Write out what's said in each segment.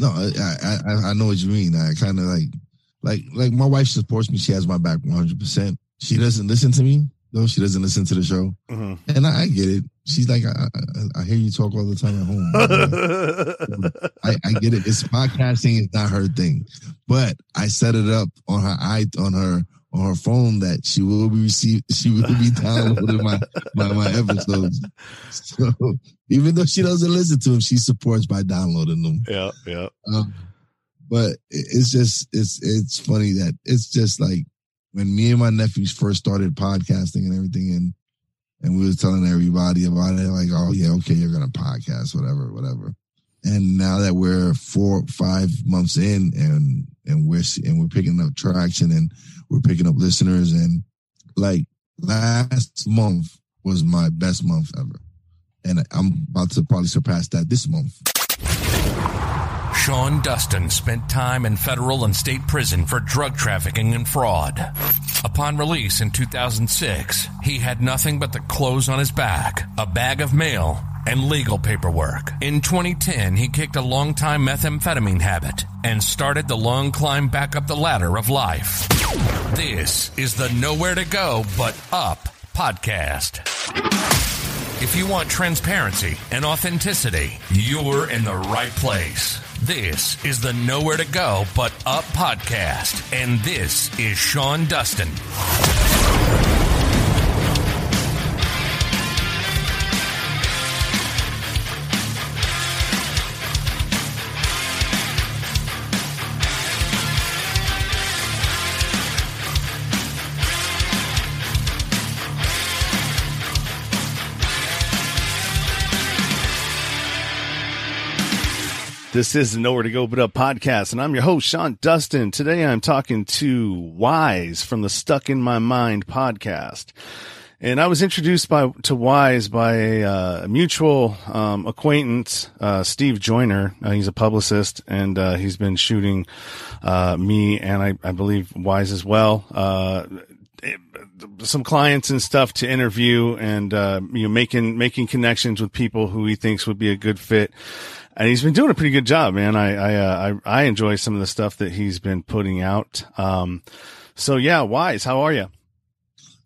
No, I I, I know what you mean. I kind of like like like my wife supports me. She has my back one hundred percent. She doesn't listen to me though. She doesn't listen to the show, Mm-hmm. and I, I get it. She's like, I, I, I hear you talk all the time at home. I, I get it. It's podcasting is not her thing, but I set it up on her i on her on her phone that she will be receive she will be downloading my, my my episodes. So even though she doesn't listen to them, she supports by downloading them. yeah, yeah. Um, but it's just it's it's funny that it's just like when me and my nephews first started podcasting and everything, and and we was telling everybody about it, like, oh yeah, okay, you're gonna podcast, whatever, whatever. And now that we're four, five months in, and and we're and we're picking up traction, and we're picking up listeners, and like last month was my best month ever, and I'm about to probably surpass that this month. Sean Dustin spent time in federal and state prison for drug trafficking and fraud. Upon release in 2006, he had nothing but the clothes on his back, a bag of mail, and legal paperwork. In 2010, he kicked a long-time methamphetamine habit and started the long climb back up the ladder of life. This is the Nowhere to Go But Up podcast. If you want transparency and authenticity, you're in the right place. This is the Nowhere to Go But Up podcast, and this is Sean Dustin. This is the Nowhere to Go But Up podcast, and I'm your host, Sean Dustin. Today I'm talking to Wise from the Stuck in My Mind podcast. And I was introduced by to Wise by a, uh, mutual um, acquaintance, uh, Steve Joyner. Uh, he's a publicist, and uh, he's been shooting uh, me and I, I believe Wise as well. Uh, some clients and stuff to interview and uh, you know making making connections with people who he thinks would be a good fit and he's been doing a pretty good job man. I i uh, I, I enjoy some of the stuff that he's been putting out. Um so yeah wise how are you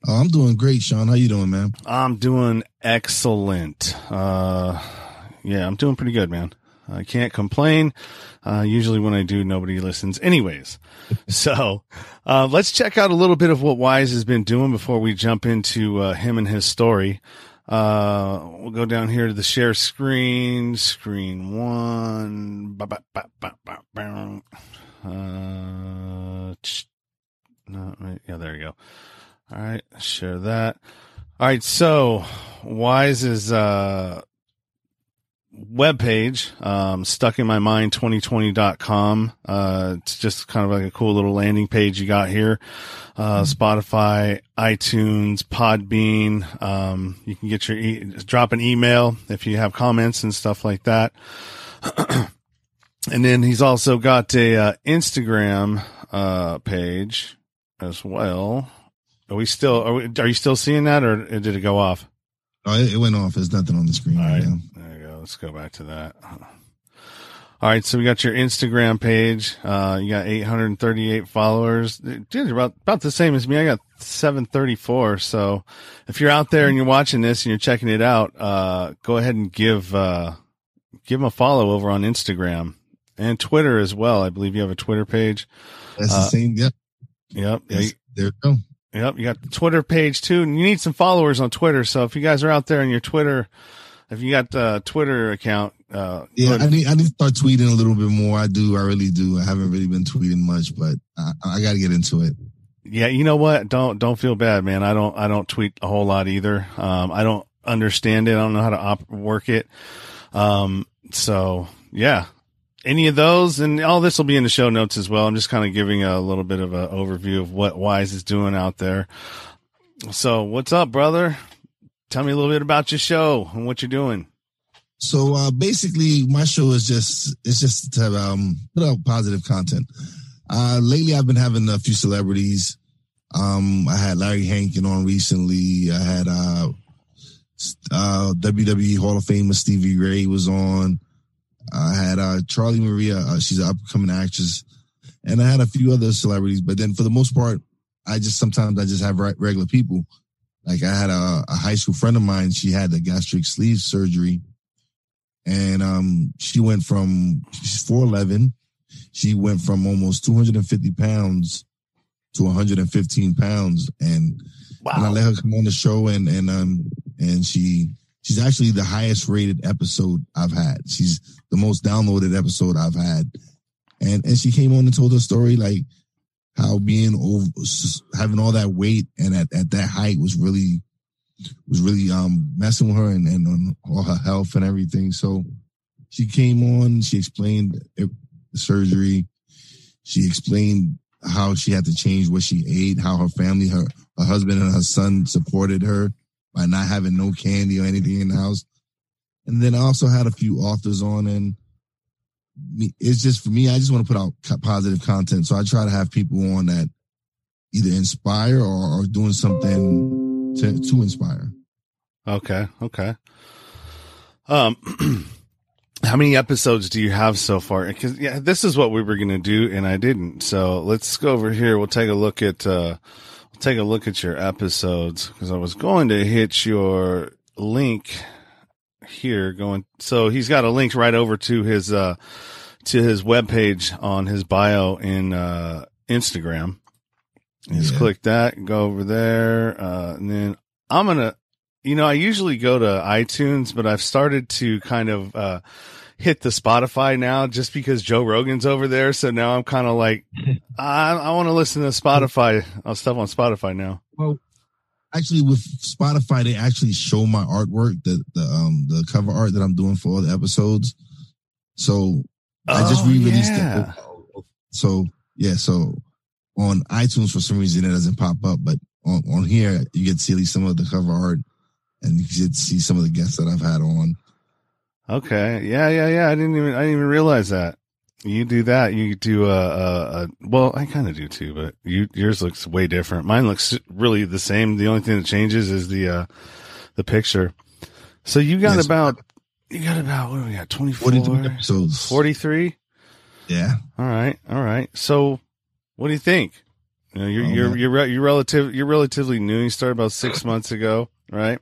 Oh, I'm doing great, Sean. How you doing, man? i'm doing excellent. Uh yeah i'm doing pretty good man. I can't complain. Uh usually when i do nobody listens. Anyways so uh let's check out a little bit of what wise has been doing before we jump into uh him and his story uh we'll go down here to the share screen screen one Ba, ba, ba, ba, ba, ba. uh yeah there you go all right share that all right so wise is uh webpage, um, stuck in my mind 2020.com. Uh, it's just kind of like a cool little landing page you got here. Uh, Spotify, iTunes, Podbean. Um, you can get your, e- drop an email if you have comments and stuff like that. and then he's also got a, uh, Instagram, uh, page as well. Are we still, are, we, are you still seeing that or did it go off? Oh, it, went off. There's nothing on the screen All right right, now. There you go. Let's go back to that. All right, so we got your Instagram page. Uh, you got 838 followers. Dude, you're about about the same as me. I got 734. So if you're out there and you're watching this and you're checking it out, uh, go ahead and give uh, give them a follow over on Instagram and Twitter as well. I believe you have a Twitter page. That's Uh, the same. Yep. Yep. Yeah, there you go. Yep, you got the Twitter page too, and you need some followers on Twitter. So if you guys are out there on your Twitter, if you got a Twitter account, uh, Yeah, I need I need to start tweeting a little bit more. I do. I really do. I haven't really been tweeting much, but I, I got to get into it. yeah, you know what? Don't don't feel bad, man. I don't I don't tweet a whole lot either. Um, I don't understand it. I don't know how to op- work it. Um, so yeah, any of those and all this will be in the show notes as well. I'm just kind of giving a little bit of an overview of what Wise is doing out there. So what's up, brother? Tell me a little bit about your show and what you're doing. So uh, basically, my show is just it's just to um, put out positive content. Uh, lately, I've been having a few celebrities. Um, I had Larry Hankin on recently. I had uh, uh, WWE Hall of Famer Stevie Ray was on. I had uh, Charlie Maria. Uh, she's an upcoming actress, and I had a few other celebrities. But then, for the most part, I just sometimes I just have regular people. Like I had a, a high school friend of mine. She had the gastric sleeve surgery, and um, she went from she's four eleven. She went from almost two hundred and fifty pounds to one hundred and fifteen pounds, and wow. and I let her come on the show, and and um and she she's actually the highest rated episode I've had. She's the most downloaded episode I've had. And and she came on and told her story like how being over having all that weight and at, at that height was really was really um messing with her and, and on all her health and everything. So she came on, she explained the surgery. She explained how she had to change what she ate, how her family, her, her husband and her son supported her by not having no candy or anything in the house. And then I also had a few authors on and it's just for me, I just want to put out positive content. So I try to have people on that either inspire or, doing something to, to inspire. Okay. Okay. Um, how many episodes do you have so far? Because yeah, this is what we were to do and I didn't. So let's go over here. We'll take a look at, uh, take a look at your episodes because I was going to hit your link here going so he's got a link right over to his uh to his webpage on his bio in uh Instagram. Just yeah. click that, go over there, uh and then I'm gonna you know, I usually go to iTunes, but I've started to kind of uh hit the Spotify now just because Joe Rogan's over there. So now I'm kind of like, I, I want to listen to Spotify, I'll stuff on Spotify now. Well, actually with Spotify, they actually show my artwork, the, the, um, the cover art that I'm doing for all the episodes. So I just oh, re-released yeah. it. So yeah, so on iTunes for some reason it doesn't pop up, but on, on here you get to see at least some of the cover art and you get to see some of the guests that I've had on. Okay. Yeah, yeah, yeah. I didn't even I didn't even realize that. You do that. You do a, a, a well, I kind of do too, but you yours looks way different. Mine looks really the same. The only thing that changes is the uh the picture. So you got yes. about you got about what do we got? 24 episodes. 43? Yeah. All right. All right. So what do you think? You know, you're, oh, you're, you're, you're relative, you're relatively new. You started about six months ago, right?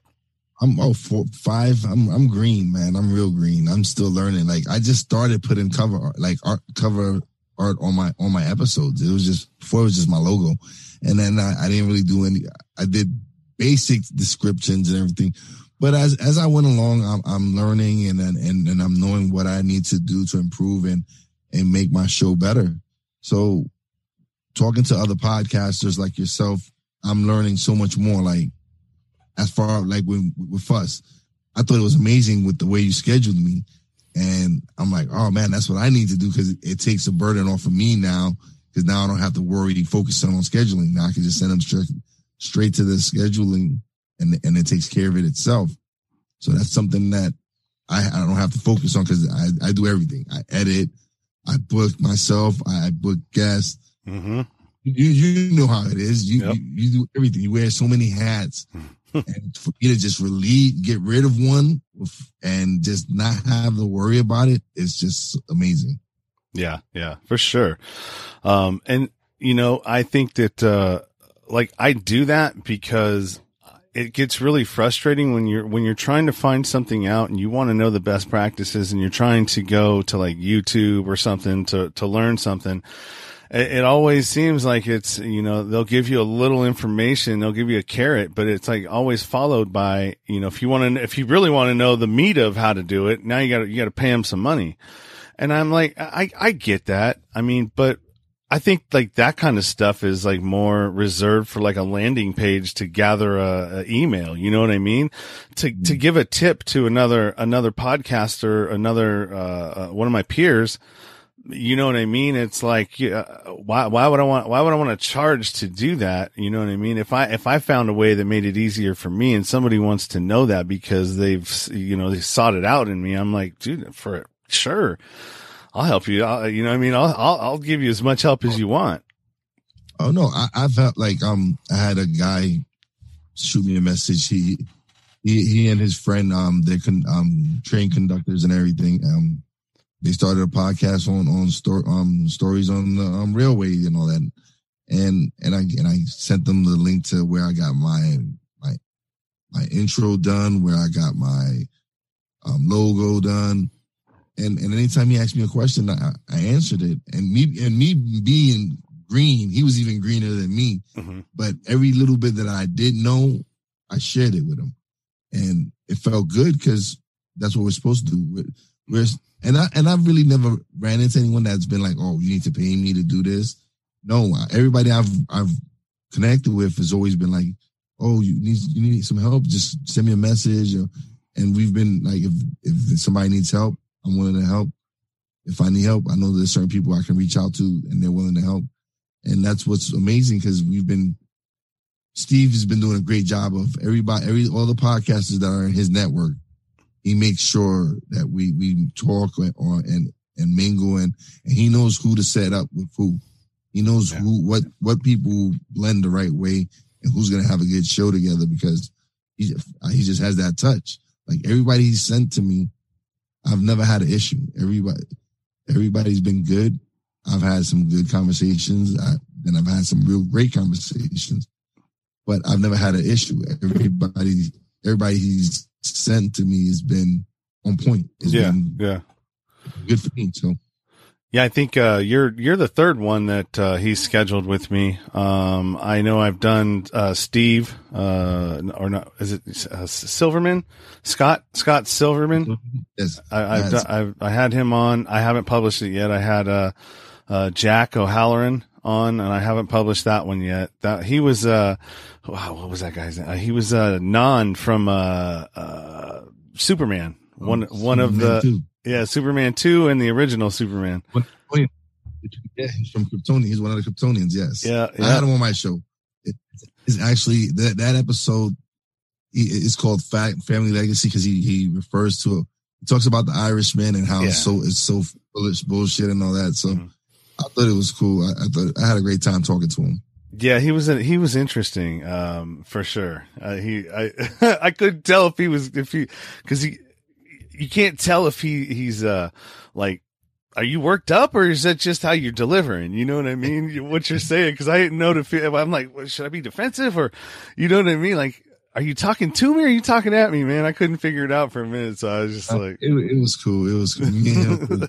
I'm oh four five. I'm I'm green, man. I'm real green. I'm still learning. Like I just started putting cover art, like art cover art on my on my episodes. It was just before it was just my logo, and then I, I didn't really do any. I did basic descriptions and everything, but as as I went along, I'm I'm learning and and and I'm knowing what I need to do to improve and and make my show better. So talking to other podcasters like yourself, I'm learning so much more. Like as far like with, with us. I thought it was amazing with the way you scheduled me. And I'm like, oh man, that's what I need to do because it takes a burden off of me now. Cause now I don't have to worry focusing on scheduling. Now I can just send them straight, straight to the scheduling and, and it takes care of it itself. So that's something that I, I don't have to focus on because I, I do everything. I edit, I book myself, I book guests. Mm-hmm. You, you know how it is. You, yep. you, you do everything. You wear so many hats. And for me to just relieve, get rid of one and just not have to worry about it, it's just amazing. Yeah, yeah, for sure. Um, and you know, I think that, uh, like I do that because it gets really frustrating when you're, when you're trying to find something out and you want to know the best practices and you're trying to go to like YouTube or something to, to learn something it, it always seems like it's, you know, they'll give you a little information, they'll give you a carrot, but it's like always followed by, you know, if you want to, if you really want to know the meat of how to do it, now you got you got to pay them some money. And I'm like, I, I get that. I mean, but I think like that kind of stuff is like more reserved for like a landing page to gather a, a email. You know what I mean? To, to give a tip to another, another podcaster, another, uh, uh, one of my peers, you know what I mean? It's like, uh, why, why would I want, why would I want to charge to do that? You know what I mean? If I, if I found a way that made it easier for me and somebody wants to know that because they've, you know, they sought it out in me, I'm like, dude, for sure. I'll help you. I'll, you know what I mean? I'll, I'll, I'll give you as much help as you want. Oh no, I, I felt like, um, I had a guy shoot me a message. He, he, he and his friend, um, they're con, um, train conductors and everything. Um, they started a podcast on on story um stories on the um, railway and all that, and and I and I sent them the link to where I got my my my intro done, where I got my um, logo done, and and anytime he asked me a question, I, I answered it, and me and me being green, he was even greener than me, hmm but every little bit that I did know, I shared it with him, and it felt good because that's what we're supposed to do. We're, and I and I've really never ran into anyone that's been like, "Oh, you need to pay me to do this." No, everybody I've I've connected with has always been like, "Oh, you need you need some help? Just send me a message." And we've been like, if if somebody needs help, I'm willing to help. If I need help, I know there's certain people I can reach out to, and they're willing to help. And that's what's amazing because we've been Steve has been doing a great job of everybody, every all the podcasters that are in his network. He makes sure that we we talk or and and mingle and, and he knows who to set up with who. He knows Yeah. who what what people blend the right way and who's gonna have a good show together because he he just has that touch. Like everybody he sent to me, I've never had an issue. Everybody everybody's been good. I've had some good conversations. I, and I've had some real great conversations, but I've never had an issue. Everybody, everybody he's sent to me has been on point. It's Yeah, yeah, good for me. So yeah. I think uh, you're you're the third one that uh, he's scheduled with me. Um, I know I've done uh, Steve, uh, or not? Is it uh, Silverman? Scott Scott Silverman. yes, I, I've, Yes. done, I've I had him on. I haven't published it yet. I had uh, uh, Jack O'Halloran on, and I haven't published that one yet. That he was uh, wow, what was that guy's name? Uh, he was uh, Non from uh, uh, Superman. One one of the too. yeah Superman two and the original Superman. Oh, yeah, he's from Kryptonian. He's one of the Kryptonians. Yes. Yeah, I had him on my show. It, it's actually that that episode. It's called Family Legacy because he he refers to it. He talks about the Irishman and how Yeah. it's so it's so foolish bullshit and all that. So Mhm. I thought it was cool. I, I thought I had a great time talking to him. Yeah, he was he was interesting, um, for sure. Uh, he I I couldn't tell if he was if he because he you can't tell if he he's uh like are you worked up or is that just how you're delivering? You know what I mean? What you're saying? Because I didn't know to feel. I'm like, well, should I be defensive or you know what I mean? Like, are you talking to me or are you talking at me, man? I couldn't figure it out for a minute, so I was just like, It, it was cool. It was cool. Him,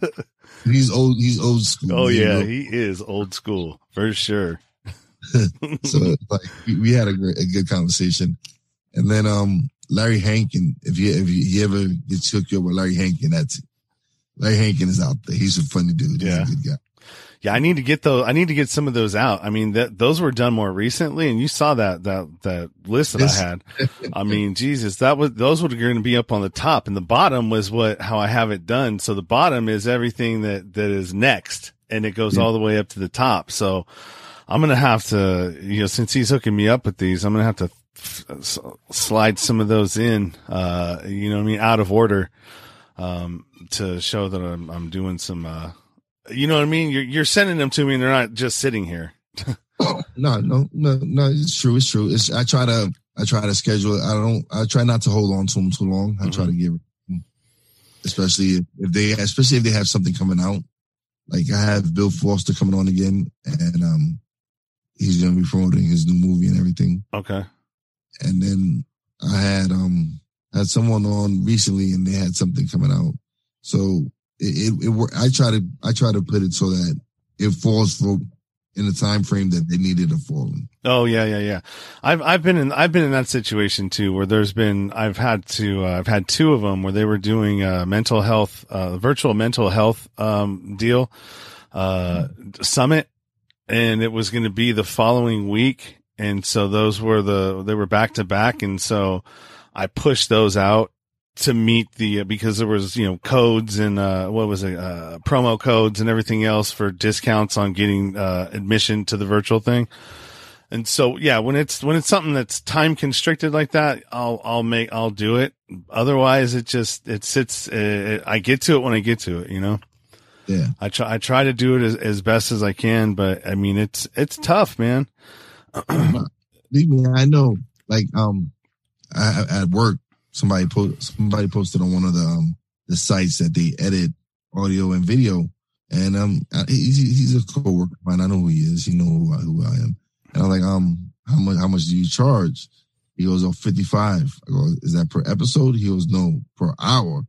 he's old. He's old school. oh you yeah, know? he is old school for sure. so like we, we had a great, a good conversation, and then um Larry Hankin. If you if you, he ever get hooked up with Larry Hankin, that's Larry Hankin is out there. He's a funny dude. He's Yeah. a good guy. Yeah, I need to get those. I need to get some of those out. I mean, that those were done more recently, and you saw that that that list that I had. I mean, Jesus, that was those were going to be up on the top, and the bottom was what how I have it done. So the bottom is everything that that is next, and it goes Yeah. all the way up to the top. So I'm gonna have to, you know, since he's hooking me up with these, I'm gonna have to f- slide some of those in. Uh, you know, what I mean, out of order, um, to show that I'm I'm doing some. Uh, you know what I mean? You're you're sending them to me, and they're not just sitting here. No, no, no, no. It's true. It's true. It's I try to I try to schedule. it. I don't. I try not to hold on to them too long. I try to give, especially if, if they especially if they have something coming out. Like I have Bill Foster coming on again, and um, he's gonna be promoting his new movie and everything. Okay. and then I had um had someone on recently, and they had something coming out. So it it, it I try to I try to put it so that it falls for in the time frame that they needed to fall in. Oh yeah, yeah, yeah. I've I've been in I've been in that situation too, where there's been I've had to uh, I've had two of them where they were doing a mental health uh, virtual mental health um, deal uh, summit, and it was going to be the following week, and so those were the they were back to back, and so I pushed those out to meet the because there was you know codes and uh what was it uh promo codes and everything else for discounts on getting uh admission to the virtual thing. And so yeah when it's when it's something that's time constricted like that i'll i'll make i'll do it. Otherwise it just it sits uh, i get to it when i get to it you know? Yeah, i try i try to do it as, as best as i can but i mean it's it's tough man. I know. Like um, I, at work, somebody post somebody posted on one of the um the sites that they edit audio and video. And um, he's, he's a coworker of mine. I know who he is. He know who I, who I am. And I'm like, um, how much how much do you charge? He goes, oh, 55. I go, is that per episode? He goes, no, per hour.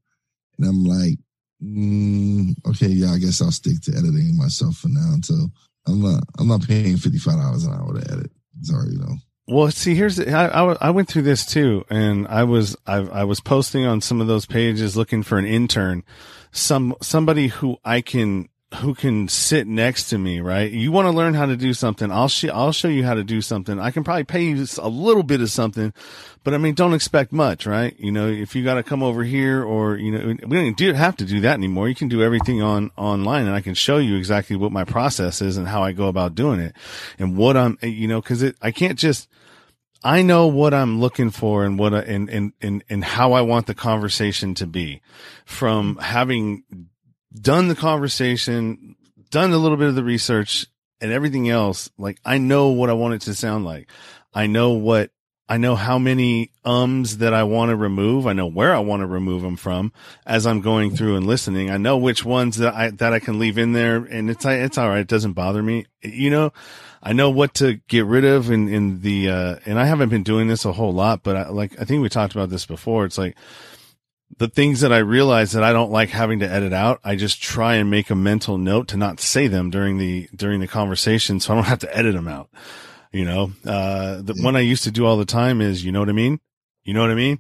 And I'm like, mm, okay, yeah, I guess I'll stick to editing myself for now until I'm not I'm not paying fifty five dollars an hour to edit. Sorry, you know. Well, see, here's I, I, I went through this too, and I was I, I was posting on some of those pages looking for an intern, some somebody who I can who can sit next to me, right? You want to learn how to do something. I'll show, I'll show you how to do something. I can probably pay you a little bit of something, but I mean, don't expect much, right? You know, if you got to come over here or, you know, we don't do, have to do that anymore. You can do everything on online and I can show you exactly what my process is and how I go about doing it and what I'm, you know, cause it, I can't just, I know what I'm looking for and what, I, and, and, and, and how I want the conversation to be from having done the conversation, done a little bit of the research and everything else. Like I know what I want it to sound like. I know what, I know how many ums that I want to remove. I know where I want to remove them from as I'm going through and listening. I know which ones that I, that I can leave in there and it's, it's all right. It doesn't bother me. You know, I know what to get rid of in, in the, uh, and I haven't been doing this a whole lot, but I, like, I think we talked about this before. It's like, the things that I realize that I don't like having to edit out, I just try and make a mental note to not say them during the, during the conversation. So I don't have to edit them out. You know, uh, the one I used to do all the time is, you know what I mean? You know what I mean?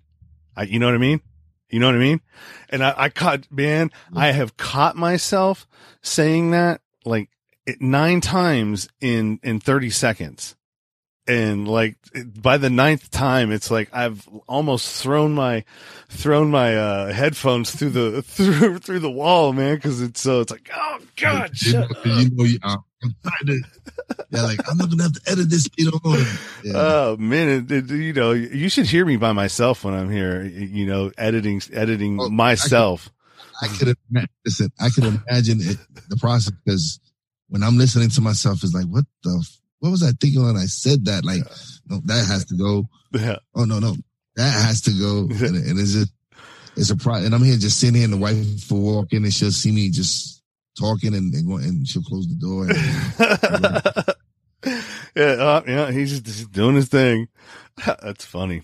I, you know what I mean? You know what I mean? And I, I caught, man, I have caught myself saying that like nine times in, in 30 seconds and like by the ninth time it's like i've almost thrown my thrown my uh headphones through the through through the wall man because it's so it's like oh god you know, you know you, uh, I'm yeah like i'm not gonna have to edit this you know yeah. oh man it, it, you know you should hear me by myself when i'm here you know editing editing oh, myself i could, I could listen i can imagine it, the process because when i'm listening to myself it's like what the what was I thinking when I said that? Like, yeah. no, that has to go. Yeah. Oh no, no, that has to go. and, and it's just, it's a problem. And I'm here just sitting here, and the wife will walk in, and she'll see me just talking, and and, go, and she'll close the door. And, yeah, uh, yeah, he's just doing his thing. That's funny.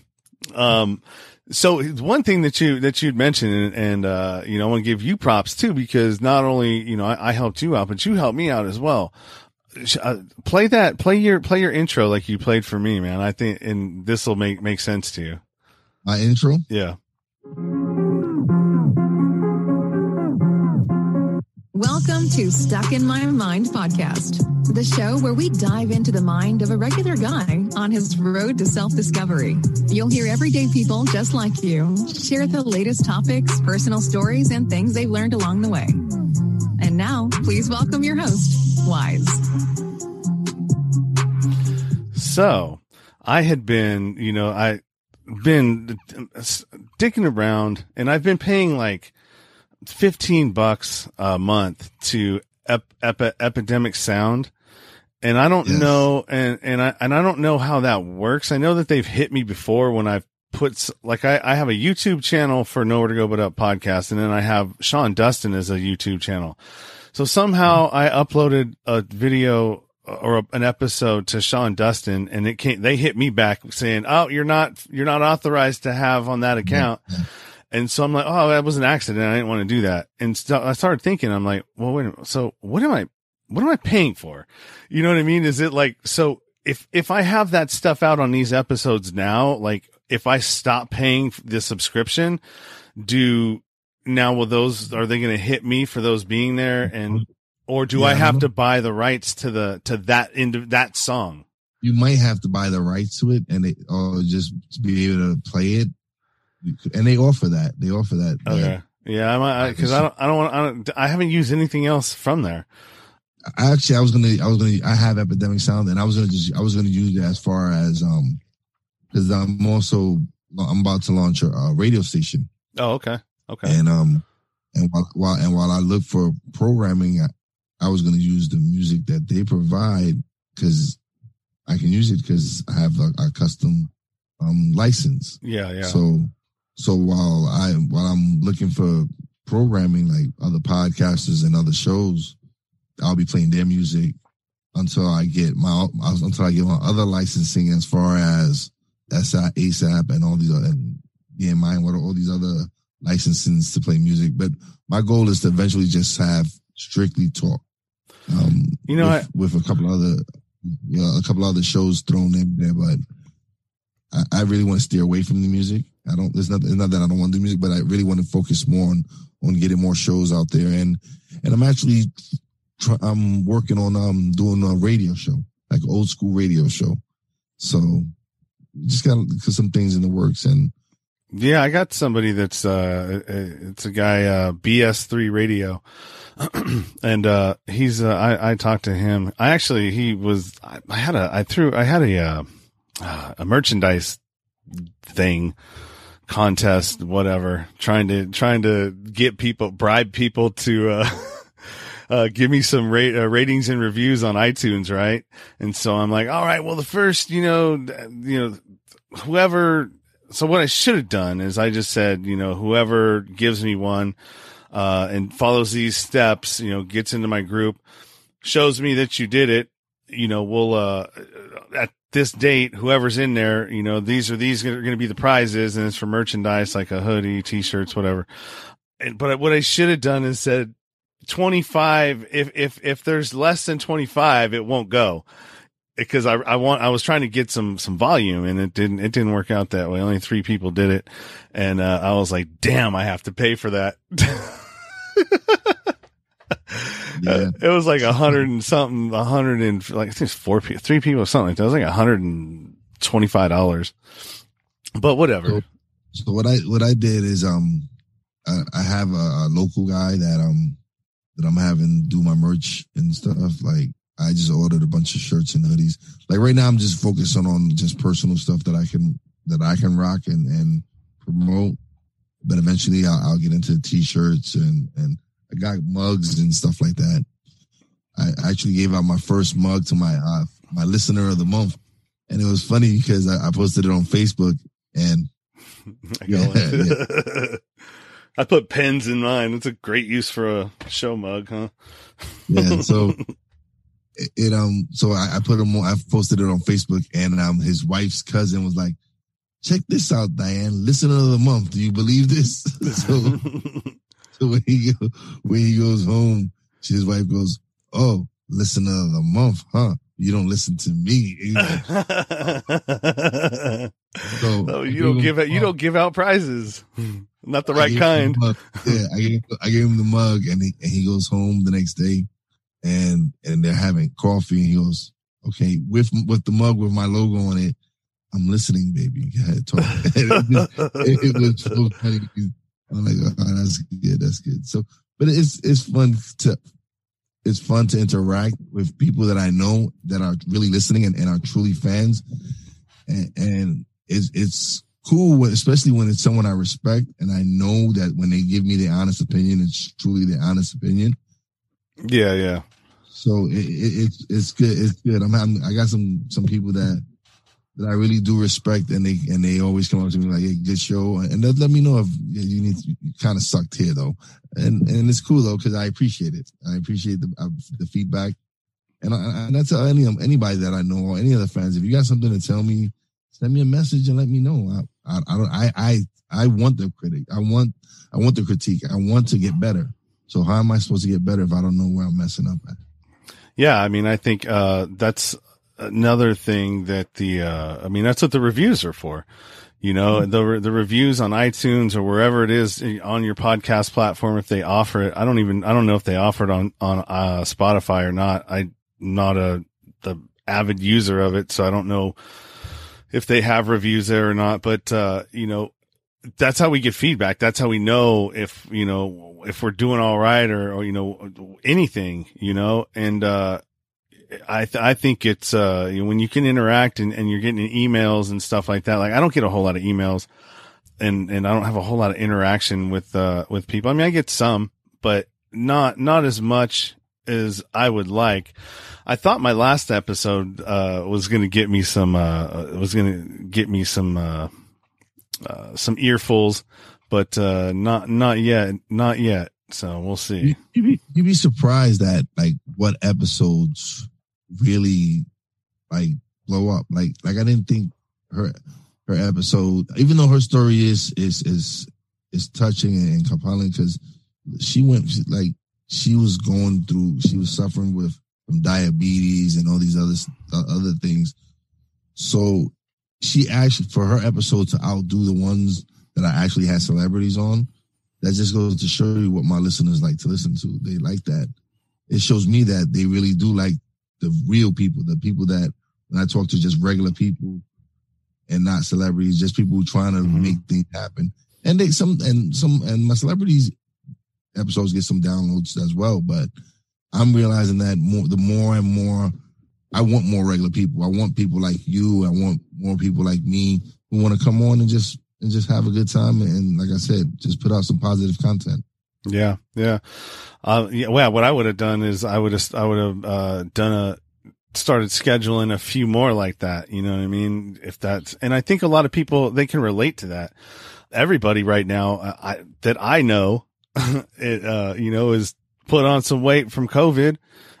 Um, so one thing that you that you'd mentioned, and, and uh, you know, I want to give you props too because not only you know I, I, helped you out, but you helped me out as well Uh, play that play your play your intro like you played for me man. I think and this will make make sense to you. My intro? Yeah. Welcome to stuck in my mind podcast the show where we dive into the mind of a regular guy on his road to self-discovery. You'll hear everyday people just like you share the latest topics personal stories and things they've learned along the way. And now please welcome your host wise. So I had been, you know, I been dicking around and I've been paying like 15 bucks a month to ep- ep- epidemic sound. And I don't yes. know, and, and I, and I don't know how that works. I know that they've hit me before when I've put, like, I, I have a YouTube channel for Nowhere to Go But Up podcast, and then I have Sean Dustin as a YouTube channel. So somehow I uploaded a video uh, or a, an episode to Sean Dustin and it came, they hit me back saying, Oh, you're not, you're not authorized to have on that mm-hmm. account. Yeah. And so I'm like, Oh, that was an accident. I didn't want to do that. And so I started thinking, I'm like, well, wait a minute. So what am I, what am I paying for? You know what I mean? Is it like, so if, if I have that stuff out on these episodes now, like if I stop paying the subscription, do now will those are they going to hit me for those being there and or do yeah, I have to buy the rights to the to that into that song? You might have to buy the rights to it and they or just be able to play it. And they offer that. They offer that. Okay. Yeah, I because I, I, don't I don't want I don't I haven't used anything else from there. Actually, I was gonna I was gonna I have Epidemic Sound and I was gonna just I was gonna use it as far as um because I'm also I'm about to launch a, a radio station. Oh, okay. Okay. And um, and while, while and while I look for programming, I, I was going to use the music that they provide because I can use it because I have a, a, custom um license. Yeah, yeah. So so while I while I'm looking for programming, like other podcasters and other shows, I'll be playing their music until I get my until I get my other licensing as far as SI, ASCAP and all these and BMI what all these other licenses to play music. But my goal is to eventually just have strictly talk. Um, you know, with, I, with a couple other, you know, a couple other shows thrown in there, but I, I really want to steer away from the music. I don't. It's not. It's not that I don't want to do music, but I really want to focus more on on getting more shows out there. And and I'm actually try, I'm working on um doing a radio show, like old school radio show. So just got some things in the works and. Yeah, I got somebody that's uh it's a guy uh BS3 radio. and uh he's uh, I I talked to him. I actually he was I, I had a I threw I had a uh, a merchandise thing contest whatever trying to trying to get people bribe people to uh uh, give me some rate, uh, ratings and reviews on iTunes, right? And so I'm like, all right, well, the first, you know, you know, whoever, so what I should have done is I just said, you know, whoever gives me one, uh, and follows these steps, you know, gets into my group, shows me that you did it, you know, we'll, uh, at this date, whoever's in there, you know, these are, these are going to be the prizes and it's for merchandise like a hoodie, t-shirts, whatever. And, but what I should have done is said, 25 if if if there's less than 25 it won't go because I I want I was trying to get some some volume and it didn't it didn't work out that way. Only 3 people did it. And uh, I was like damn I have to pay for that. Yeah. uh, it was like a hundred and something a hundred and like I think it's four people three people something like that. It was like a hundred and twenty five dollars. But whatever. So, so, what I what I did is um I, I have a, a local guy that um that I'm having do my merch and stuff. Like I just ordered a bunch of shirts and hoodies. Like right now, I'm just focusing on just personal stuff that I can that I can rock and and promote. But eventually, I'll, I'll get into t-shirts and and I got mugs and stuff like that. I actually gave out my first mug to my uh, my listener of the month, and it was funny because I, I posted it on Facebook and yeah, yeah. I put pens in mine. It's a great use for a show mug, huh? yeah. So it, um so I, I put him on I posted it on Facebook and um his wife's cousin was like, check this out, Diane. Listener of the month. Do you believe this? so, so when he go, when he goes home, his wife goes, Oh, listener of the month, huh? You don't listen to me. So oh, you don't give out you don't give out prizes. Not the right kind. The yeah, I gave, I gave him the mug and he, and he goes home the next day and, and they're having coffee and he goes, okay, with, with the mug with my logo on it, I'm listening, baby. Go ahead, talk. it, was, it, was so funny. I'm like, oh, that's good. That's good. So, but it's, it's fun to, it's fun to interact with people that I know that are really listening and, and are truly fans. And, and it's, it's, cool, especially when it's someone I respect and I know that when they give me their honest opinion, it's truly their honest opinion. Yeah, yeah. So it, it, it's it's good. It's good. I'm having, I got some some people that that I really do respect, and they and they always come up to me like, "Hey, good show," and let, let me know if you need to, kind of sucked here though, and and it's cool though because I appreciate it. I appreciate the uh, the feedback, and I, and that's any anybody that I know or any other fans. If you got something to tell me, send me a message and let me know. I, I, don't I, I, I want the critic. I want, I want the critique. I want to get better. So how am I supposed to get better if I don't know where I'm messing up at? Yeah. I mean, I think, uh, that's another thing that the, uh, I mean, that's what the reviews are for. You know, mm-hmm. the, the reviews on iTunes or wherever it is on your podcast platform, if they offer it, I don't even, I don't know if they offer it on, on, uh, Spotify or not. I'm not a, the avid user of it. So I don't know if they have reviews there or not. But, uh, you know, that's how we get feedback. That's how we know if, you know, if we're doing all right or, or you know, anything, you know, and, uh, I, th- I think it's, uh, you know, when you can interact and, and you're getting emails and stuff like that. Like I don't get a whole lot of emails and, and I don't have a whole lot of interaction with, uh, with people. I mean, I get some, but not, not as much as I would like. I thought my last episode uh, was going to get me some uh, was going to get me some uh, uh, some earfuls, but uh, not not yet, not yet. So we'll see. You'd be, you'd be surprised at like what episodes really like blow up. Like like I didn't think her her episode, even though her story is is is is touching and compelling, because she went like she was going through, she was suffering with from diabetes and all these other other things. So she actually for her episode to outdo the ones that I actually had celebrities on. That just goes to show you what my listeners like to listen to. They like that. It shows me that they really do like the real people, the people that when I talk to just regular people and not celebrities, just people trying to mm-hmm. make things happen. And they some and some and my celebrities episodes get some downloads as well. But I'm realizing that more the more and more I want more regular people. I want people like you. I want more people like me who want to come on and just and just have a good time and like I said, just put out some positive content. Yeah, yeah. Uh, yeah, well, what I would have done is I would have, I would have, uh, done a, started scheduling a few more like that. You know what I mean? If that's, and I think a lot of people, they can relate to that. Everybody right now, uh, I, that I know, it, uh, you know, is put on some weight from COVID.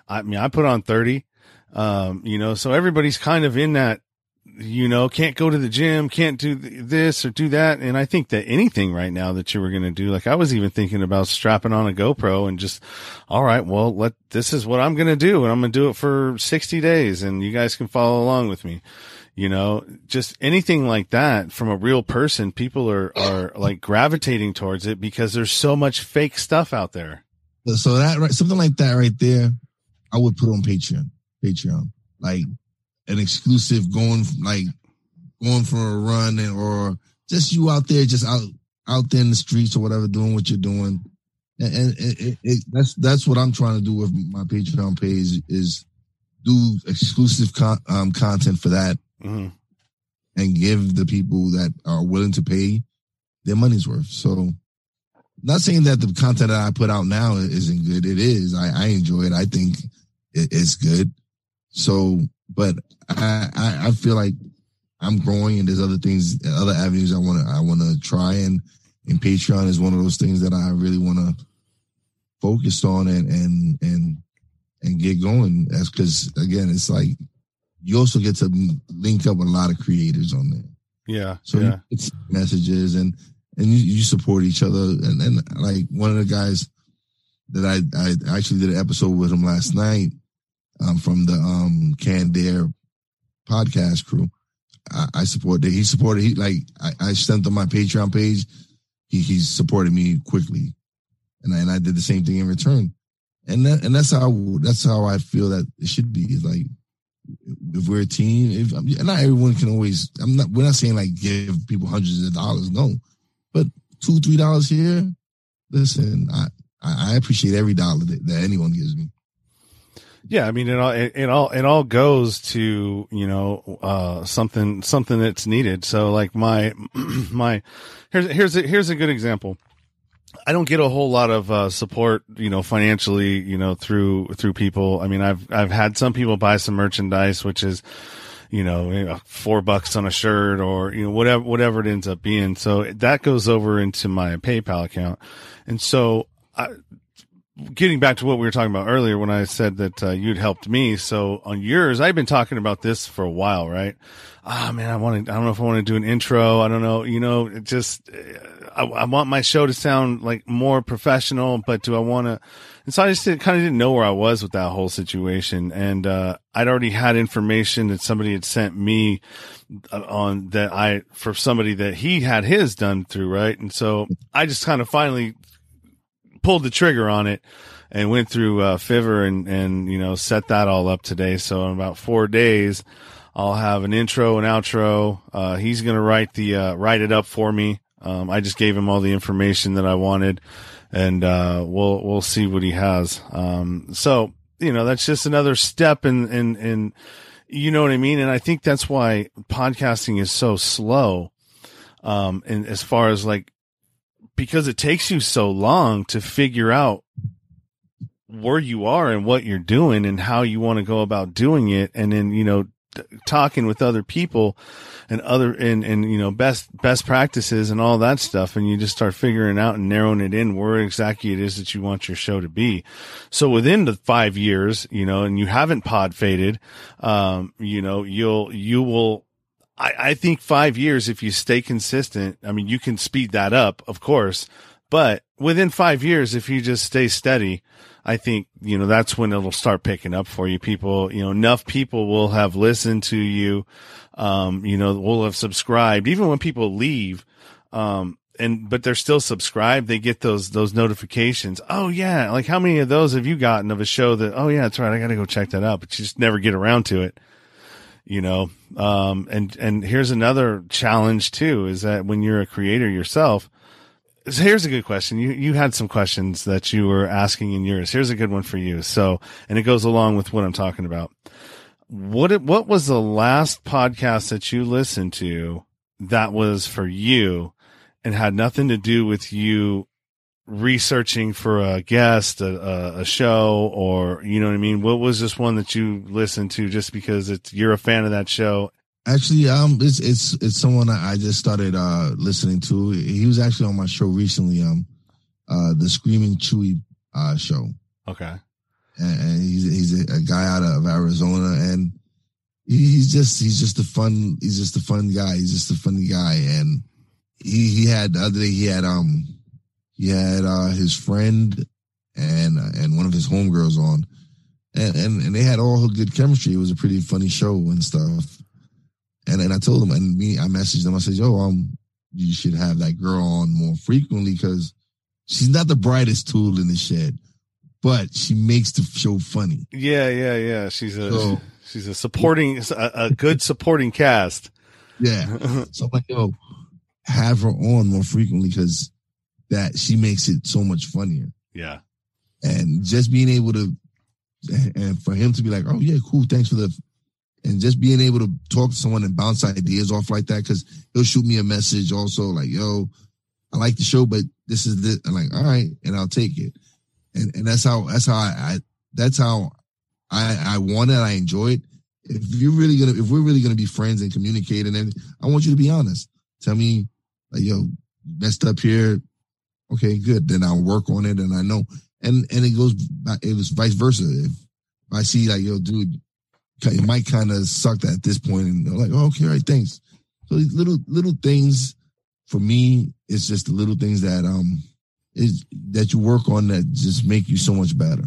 I mean, I put on 30, um, you know, so everybody's kind of in that you know, can't go to the gym, can't do this or do that. And I think that anything right now that you were going to do, like I was even thinking about strapping on a GoPro and just, all right, well, let, this is what I'm going to do. And I'm going to do it for 60 days and you guys can follow along with me. You know, just anything like that from a real person, people are, are like gravitating towards it because there's so much fake stuff out there. So that, right, something like that right there, I would put on Patreon, Patreon. Like an exclusive going like going for a run and, or just you out there, just out out there in the streets or whatever, doing what you're doing. And, and it, it, that's that's what I'm trying to do with my Patreon page is do exclusive con- um, content for that mm-hmm. and give the people that are willing to pay their money's worth. So, not saying that the content that I put out now isn't good. It is. I, I enjoy it. I think it, it's good. So but I, I, I feel like I'm growing and there's other things, other avenues I want to, I want to try and, and Patreon is one of those things that I really want to focus on and, and, and, and get going. That's because again, it's like you also get to link up with a lot of creators on there. Yeah. So yeah. it's messages and, and you, you support each other. And, and like one of the guys that I, I actually did an episode with him last night um, from the um, Can Dare podcast crew. I, I support that. He supported. He like I, I sent him my Patreon page. He he supported me quickly, and I, and I did the same thing in return. And that, and that's how that's how I feel that it should be. It's like if we're a team, if not everyone can always. I'm not. We're not saying like give people hundreds of dollars. No, but two three dollars here. Listen, I I appreciate every dollar that, that anyone gives me. Yeah, I mean it all it, it, all it all goes to you know uh, something something that's needed. So like my my here's here's a, here's a good example. I don't get a whole lot of uh, support, you know, financially, you know, through through people. I mean, I've I've had some people buy some merchandise, which is, you know, four bucks on a shirt or you know whatever whatever it ends up being. So that goes over into my PayPal account, and so I, getting back to what we were talking about earlier when I said that uh, you'd helped me. So on yours, I've been talking about this for a while, right? Ah, oh, man, I want to, I don't know if I want to do an intro. I don't know. You know, it just, I, I, want my show to sound like more professional, but do I want to? And so I just kind of didn't know where I was with that whole situation. And, uh, I'd already had information that somebody had sent me uh, on that I, for somebody that he had his done through, right? And so I just kind of finally pulled the trigger on it and went through uh, Fiverr and and you know set that all up today. So in about four days, I'll have an intro and outro. Uh, he's gonna write the uh, write it up for me. Um, I just gave him all the information that I wanted, and uh, we'll we'll see what he has. Um, so you know that's just another step in in in you know what I mean. And I think that's why podcasting is so slow. Um, and as far as like because it takes you so long to figure out where you are and what you're doing and how you want to go about doing it. And then, you know, talking with other people and other and and you know best best practices and all that stuff and you just start figuring out and narrowing it in where exactly it is that you want your show to be so within the five years you know and you haven't pod faded um you know you'll you will I, I think five years if you stay consistent i mean you can speed that up of course but within five years if you just stay steady I think, you know, that's when it'll start picking up for you. People, you know, enough people will have listened to you. Um, you know, will have subscribed. Even when people leave, um, and, but they're still subscribed, they get those, those notifications. Oh yeah. Like how many of those have you gotten of a show that, oh yeah, that's right. I got to go check that out, but you just never get around to it you know um and and here's another challenge too is that when you're a creator yourself so here's a good question. You you had some questions that you were asking in yours. Here's a good one for you. So, and it goes along with what I'm talking about. What it, what was the last podcast that you listened to that was for you and had nothing to do with you researching for a guest, a, a, a show, or you know what I mean? What was this one that you listened to just because it's you're a fan of that show Actually, um, it's it's it's someone I just started uh listening to. He was actually on my show recently. Um, uh, the Screaming Chewy uh show. Okay. And, and he's he's a, a, guy out of Arizona, and he's just he's just a fun he's just a fun guy. He's just a funny guy, and he he had the other day he had um he had uh his friend and uh, and one of his homegirls on, and and and they had all good chemistry. It was a pretty funny show and stuff and and I told him, and me, I messaged him. I said, "Yo, um, you should have that girl on more frequently because she's not the brightest tool in the shed, but she makes the show funny." Yeah, yeah, yeah. She's a so, she's a supporting a, a good supporting cast. Yeah. so I'm like, yo, have her on more frequently because that she makes it so much funnier. Yeah. And just being able to, and for him to be like, oh yeah, cool, thanks for the and just being able to talk to someone and bounce ideas off like that because he'll shoot me a message also like yo i like the show but this is this i'm like all right and i'll take it and and that's how that's how i, I that's how i i want it i enjoy it if you're really gonna if we're really gonna be friends and communicate and then i want you to be honest tell me like yo messed up here okay good then i'll work on it and i know and and it goes it was vice versa if i see like yo dude it might kind of suck at this point, and they're like, oh, okay, right, thanks. So these little little things for me, it's just the little things that um is that you work on that just make you so much better.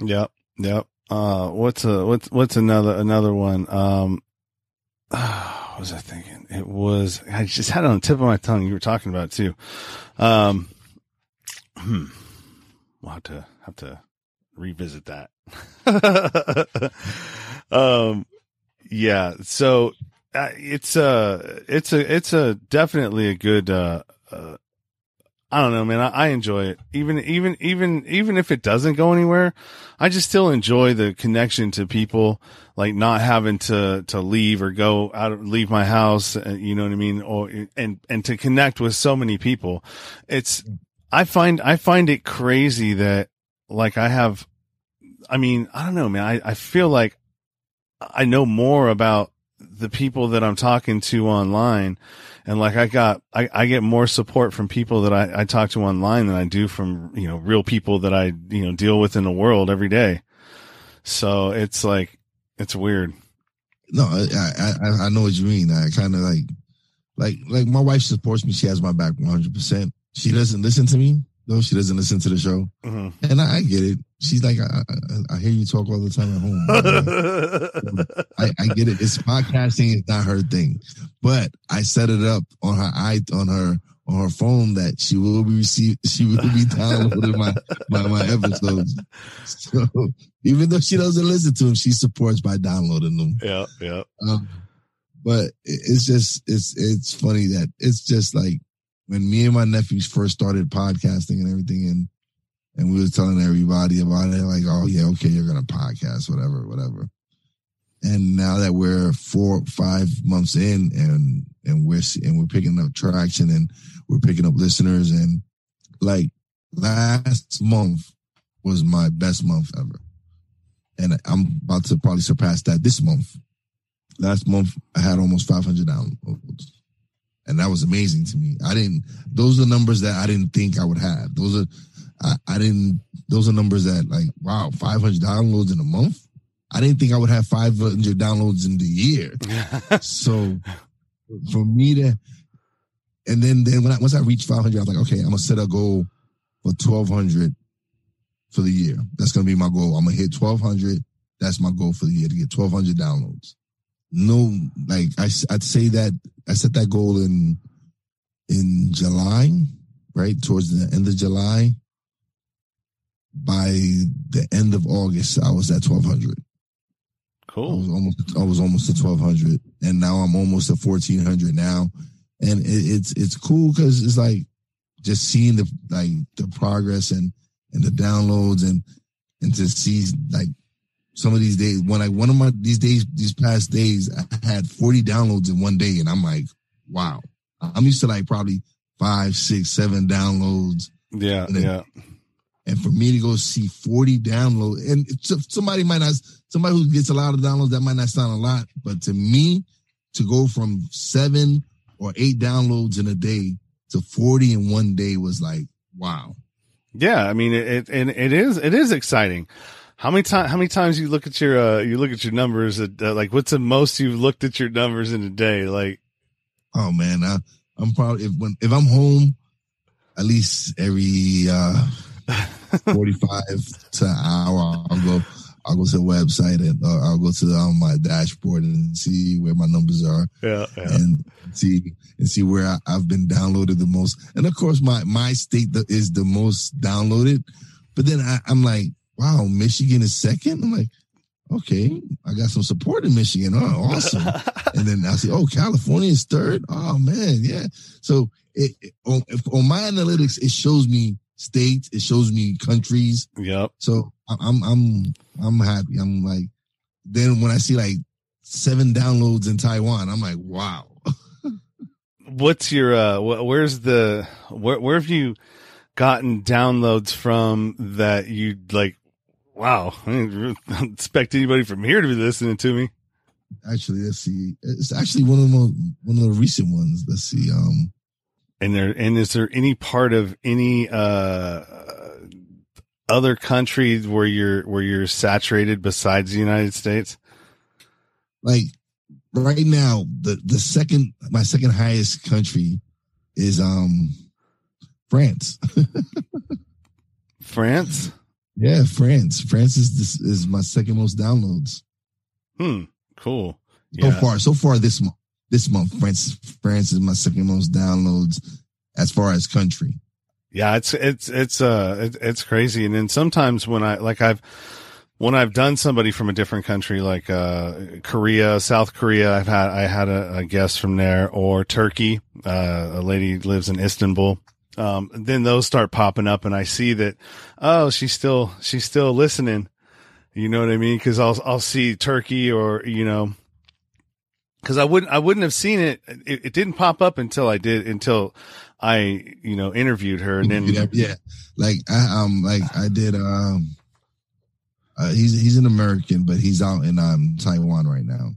Yep, yep. Uh, what's a what's what's another another one? Um, what was I thinking? It was I just had it on the tip of my tongue. You were talking about too. Um, hmm. We'll have to have to revisit that. um, yeah. So uh, it's a, it's a, it's a definitely a good, uh, uh, I don't know, man. I, I, enjoy it. Even, even, even, even if it doesn't go anywhere, I just still enjoy the connection to people, like not having to, to leave or go out, of, leave my house. Uh, you know what I mean? Or, and, and to connect with so many people. It's, I find, I find it crazy that like I have, I mean, I don't know, man. I, I feel like I know more about the people that I'm talking to online. And like I got, I, I get more support from people that I, I talk to online than I do from, you know, real people that I, you know, deal with in the world every day. So it's like, it's weird. No, I, I, I know what you mean. I kind of like, like, like my wife supports me. She has my back 100%. She doesn't listen to me though. She doesn't listen to the show. Mm-hmm. And I, I, get it she's like, I, I, I, hear you talk all the time at home. I, I, get it. It's podcasting is not her thing, but I set it up on her i on her on her phone that she will be receive she will be downloading my, my my episodes. So even though she doesn't listen to them, she supports by downloading them. Yeah, yeah. Um, but it's just it's it's funny that it's just like when me and my nephews first started podcasting and everything and and we were telling everybody about it, like, oh yeah, okay, you're gonna podcast, whatever, whatever. And now that we're four, five months in, and and we're and we're picking up traction, and we're picking up listeners, and like last month was my best month ever, and I'm about to probably surpass that this month. last month I had almost 500 downloads, and that was amazing to me. I didn't; those are numbers that I didn't think I would have. Those are I, I didn't. Those are numbers that like wow, 500 downloads in a month. I didn't think I would have 500 downloads in the year. so for me to, and then then when I, once I reached 500, I was like, okay, I'm gonna set a goal for 1200 for the year. That's gonna be my goal. I'm gonna hit 1200. That's my goal for the year to get 1200 downloads. No, like I, I'd say that I set that goal in in July, right towards the end of July. By the end of August, I was at 1200. Cool. I was almost I was almost at twelve hundred, and now I'm almost at fourteen hundred now, and it, it's it's cool because it's like just seeing the like the progress and and the downloads and and to see like some of these days when I one of my these days these past days I had forty downloads in one day, and I'm like, wow, I'm used to like probably five, six, seven downloads. Yeah, then, yeah. And for me to go see 40 downloads, and somebody might not, somebody who gets a lot of downloads, that might not sound a lot, but to me, to go from seven or eight downloads in a day to 40 in one day was like, wow. Yeah. I mean, it, it, it is, it is exciting. How many times, how many times you look at your, uh, you look at your numbers at, uh, like, what's the most you've looked at your numbers in a day? Like, oh man, I, I'm probably, if, when, if I'm home, at least every, uh, 45 to an hour. I'll go, I'll go to the website and uh, I'll go to um, my dashboard and see where my numbers are. Yeah, yeah. And see, and see where I, have been downloaded the most. And of course, my, my state is the most downloaded. But then I, I'm like, wow, Michigan is second. I'm like, okay, I got some support in Michigan. Oh, awesome. and then I see, oh, California is third. Oh man, yeah. So it, it on, on my analytics, it shows me states. It shows me countries. Yep. So I'm I'm I'm happy. I'm like, then when I see like seven downloads in Taiwan, I'm like, wow. What's your uh? Where's the where? Where have you gotten downloads from that you like? Wow, I didn't expect anybody from here to be listening to me. Actually, let's see. It's actually one of the most, one of the recent ones. Let's see. Um, and there, and is there any part of any, uh, other country where you're, where you're saturated besides the United States? Like right now, the, the second, my second highest country is, um, France. France? Yeah, France. France is is my second most downloads. Hmm. Cool. So yeah. far, so far this month this month. France, France is my second most downloads as far as country. Yeah, it's it's it's uh it, it's crazy. And then sometimes when I like I've when I've done somebody from a different country like uh Korea, South Korea, I've had I had a, a guest from there or Turkey. Uh, a lady lives in Istanbul. Um, then those start popping up and I see that, oh, she's still, she's still listening. You know what I mean? Cause I'll, I'll see Turkey or, you know, because I wouldn't I wouldn't have seen it. it. it. didn't pop up until I did until I you know interviewed her and then yeah like I um like I did um uh, he's he's an American but he's out in um Taiwan right now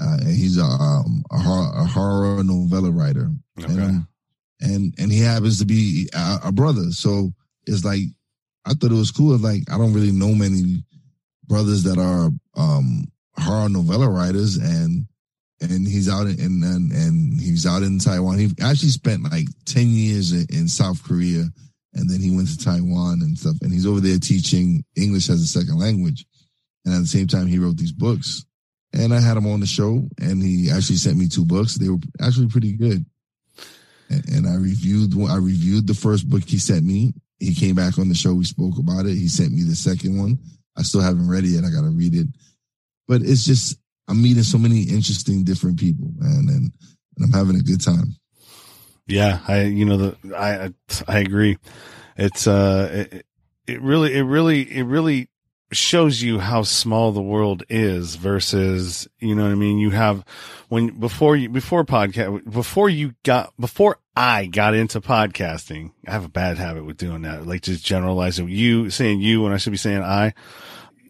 uh, and he's a um a horror, a horror novella writer okay. and, um, and and he happens to be a, a brother so it's like I thought it was cool like I don't really know many brothers that are um horror novella writers and and he's out in and and he's out in Taiwan. He actually spent like ten years in South Korea, and then he went to Taiwan and stuff. And he's over there teaching English as a second language, and at the same time he wrote these books. And I had him on the show, and he actually sent me two books. They were actually pretty good. And, and I reviewed I reviewed the first book he sent me. He came back on the show. We spoke about it. He sent me the second one. I still haven't read it yet. I got to read it. But it's just I'm meeting so many interesting different people, man, and, and I'm having a good time. Yeah, I you know the I I agree. It's uh it, it really it really it really shows you how small the world is versus you know what I mean. You have when before you before podcast before you got before I got into podcasting. I have a bad habit with doing that, like just generalizing you saying you when I should be saying I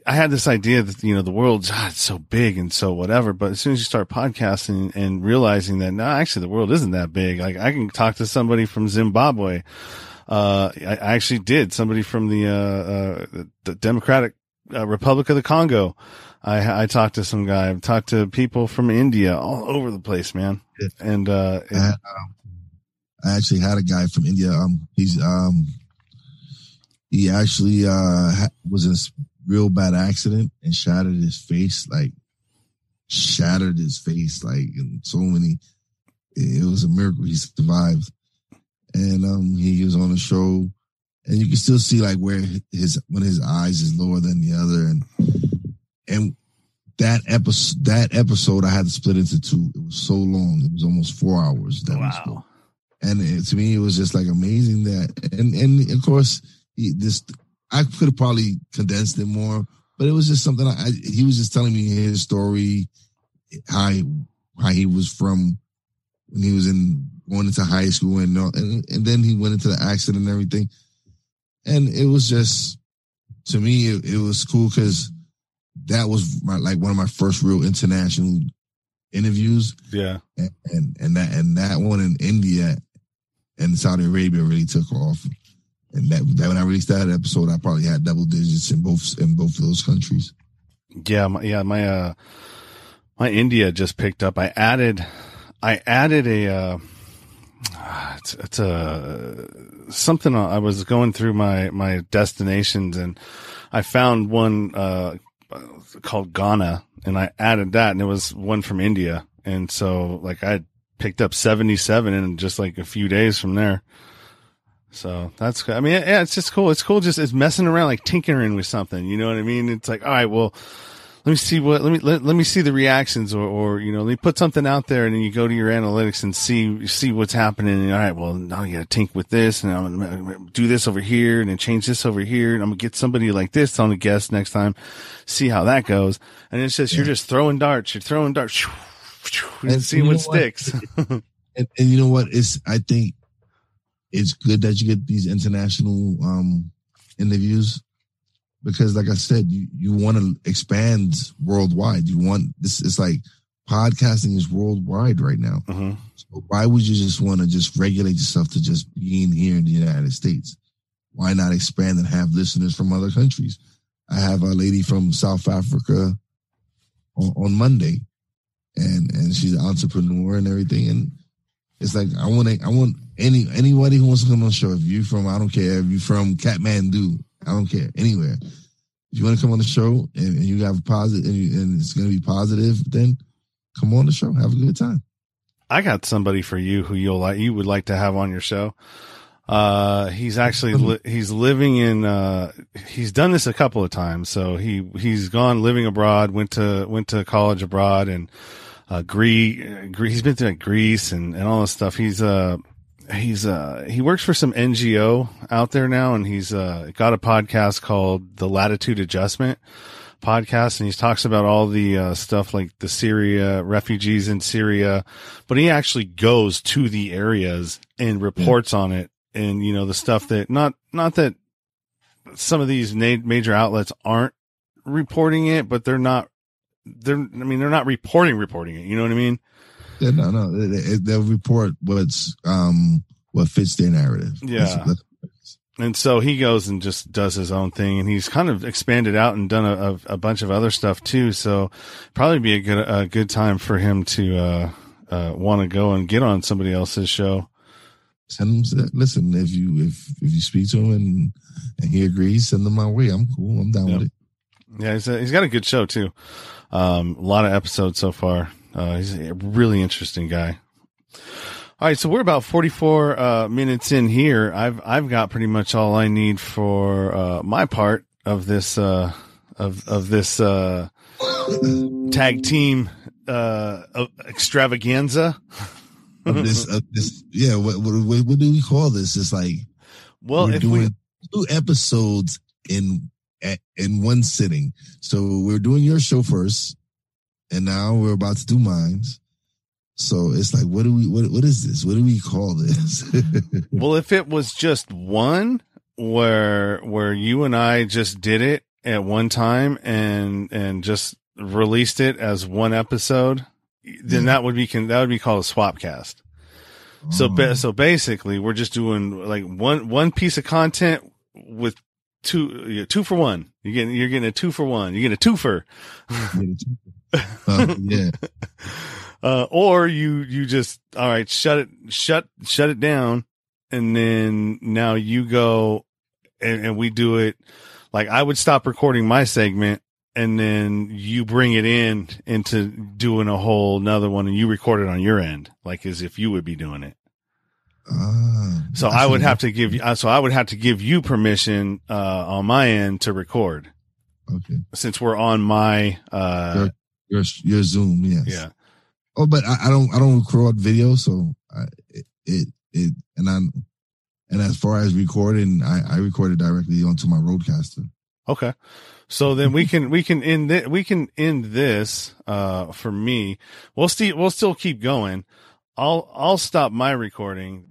I had this idea that, you know, the world's ah, it's so big and so whatever. But as soon as you start podcasting and realizing that, no, actually the world isn't that big. Like I can talk to somebody from Zimbabwe. Uh, I, I actually did somebody from the, uh, uh, the Democratic uh, Republic of the Congo. I, I talked to some guy. I've talked to people from India all over the place, man. And, uh, I, had, I actually had a guy from India. Um, he's, um, he actually, uh, was in a real bad accident and shattered his face, like shattered his face, like in so many, it was a miracle he survived. And, um, he was on the show and you can still see like where his, when his eyes is lower than the other. And, and that episode, that episode, I had to split into two. It was so long. It was almost four hours. That wow. and it, to me, it was just like amazing that, and and of course, he, this I could have probably condensed it more, but it was just something. I, I he was just telling me his story, how he, how he was from when he was in going into high school, and and and then he went into the accident and everything, and it was just to me, it, it was cool because that was my, like one of my first real international interviews. Yeah. And, and, and that, and that one in India and Saudi Arabia really took off. And that, that when I released that episode, I probably had double digits in both, in both of those countries. Yeah. My, yeah. My, uh, my India just picked up. I added, I added a, uh, it's, it's a something I was going through my, my destinations and I found one, uh, called Gaana and I added that and it was one from India. And so like I picked up 77 in just like a few days from there. So that's. I mean, yeah, it's just cool. It's cool. Just it's messing around, like tinkering with something. You know what I mean? It's like, all right, well, let me see what, let me, let, let me see the reactions or, or, you know, let me put something out there and then you go to your analytics and see, see what's happening. And all right, well, now you got to tink with this and I'm going to do this over here and then change this over here. And I'm going to get somebody like this on the guest next time, see how that goes. And it's just, yeah. you're just throwing darts. You're throwing darts and seeing what sticks. and, and you know what? It's, I think it's good that you get these international, um, interviews because like I said, you, you want to expand worldwide. You want this, it's like podcasting is worldwide right now. Mm-hmm. So why would you just want to just regulate yourself to just being here in the United States? Why not expand and have listeners from other countries? I have a lady from South Africa on, on Monday and, and she's an entrepreneur and everything. And it's like, I want to, I want any, anybody who wants to come on the show. If you from, I don't care. If you from Kathmandu, I don't care anywhere. If you want to come on the show and, and you have positive and, you, and it's going to be positive, then come on the show. Have a good time. I got somebody for you who you'll like, you would like to have on your show. Uh, he's actually, li- he's living in, uh, he's done this a couple of times. So he, he's gone living abroad, went to, went to college abroad and, uh, Greece, he's been to Greece and, and all this stuff. He's, uh, he's uh he works for some NGO out there now and he's uh got a podcast called The Latitude Adjustment podcast and he talks about all the uh, stuff like the Syria refugees in Syria but he actually goes to the areas and reports on it. And you know the stuff that not not that some of these na- major outlets aren't reporting it but they're not they're I mean they're not reporting reporting it. You know what I mean yeah, no, no. They, they'll report what's um what fits their narrative. Yeah. That's, that's, and so he goes and just does his own thing, and he's kind of expanded out and done a, a, a bunch of other stuff too. So probably be a good a good time for him to uh, uh, want to go and get on somebody else's show. Send him. Listen, if you if if you speak to him and and he agrees, send him my way. I'm cool. I'm down yep. with it. Yeah, he's a, he's got a good show too. Um, a lot of episodes so far. Uh, he's a really interesting guy. All right, so we're about 44 uh, minutes in here. I've I've got pretty much all I need for uh, my part of this uh, of of this uh, tag team uh, extravaganza. of this, of this, yeah. What, what, what do we call this? It's like well, we're doing we, two episodes in in one sitting. So we're doing your show first, and now we're about to do mines. So it's like, what do we, what, what is this? What do we call this? well, if it was just one where, where you and I just did it at one time and and just released it as one episode, then Yeah. that would be can that would be called a swap cast. So Oh. ba- so basically, we're just doing like one one piece of content with two two for one. You're getting you're getting a two for one. You get a twofer. Uh, yeah. uh, or you you just all right shut it shut shut it down. And then now you go and, and we do it. Like i would stop recording my segment and then you bring it in into doing a whole another one and you record it on your end. Like as if you would be doing it. Ah, so i would have to give you uh, so i would have to give you permission uh on my end to record. Okay. since we're on my uh Your your Zoom, yes. yeah Oh, but I, I don't I don't record video, so I, it, it it and I and as far as recording, I I record it directly onto my RodeCaster. Okay. So then we can we can end we can end this uh for me. We'll still we'll still keep going. I'll I'll stop my recording.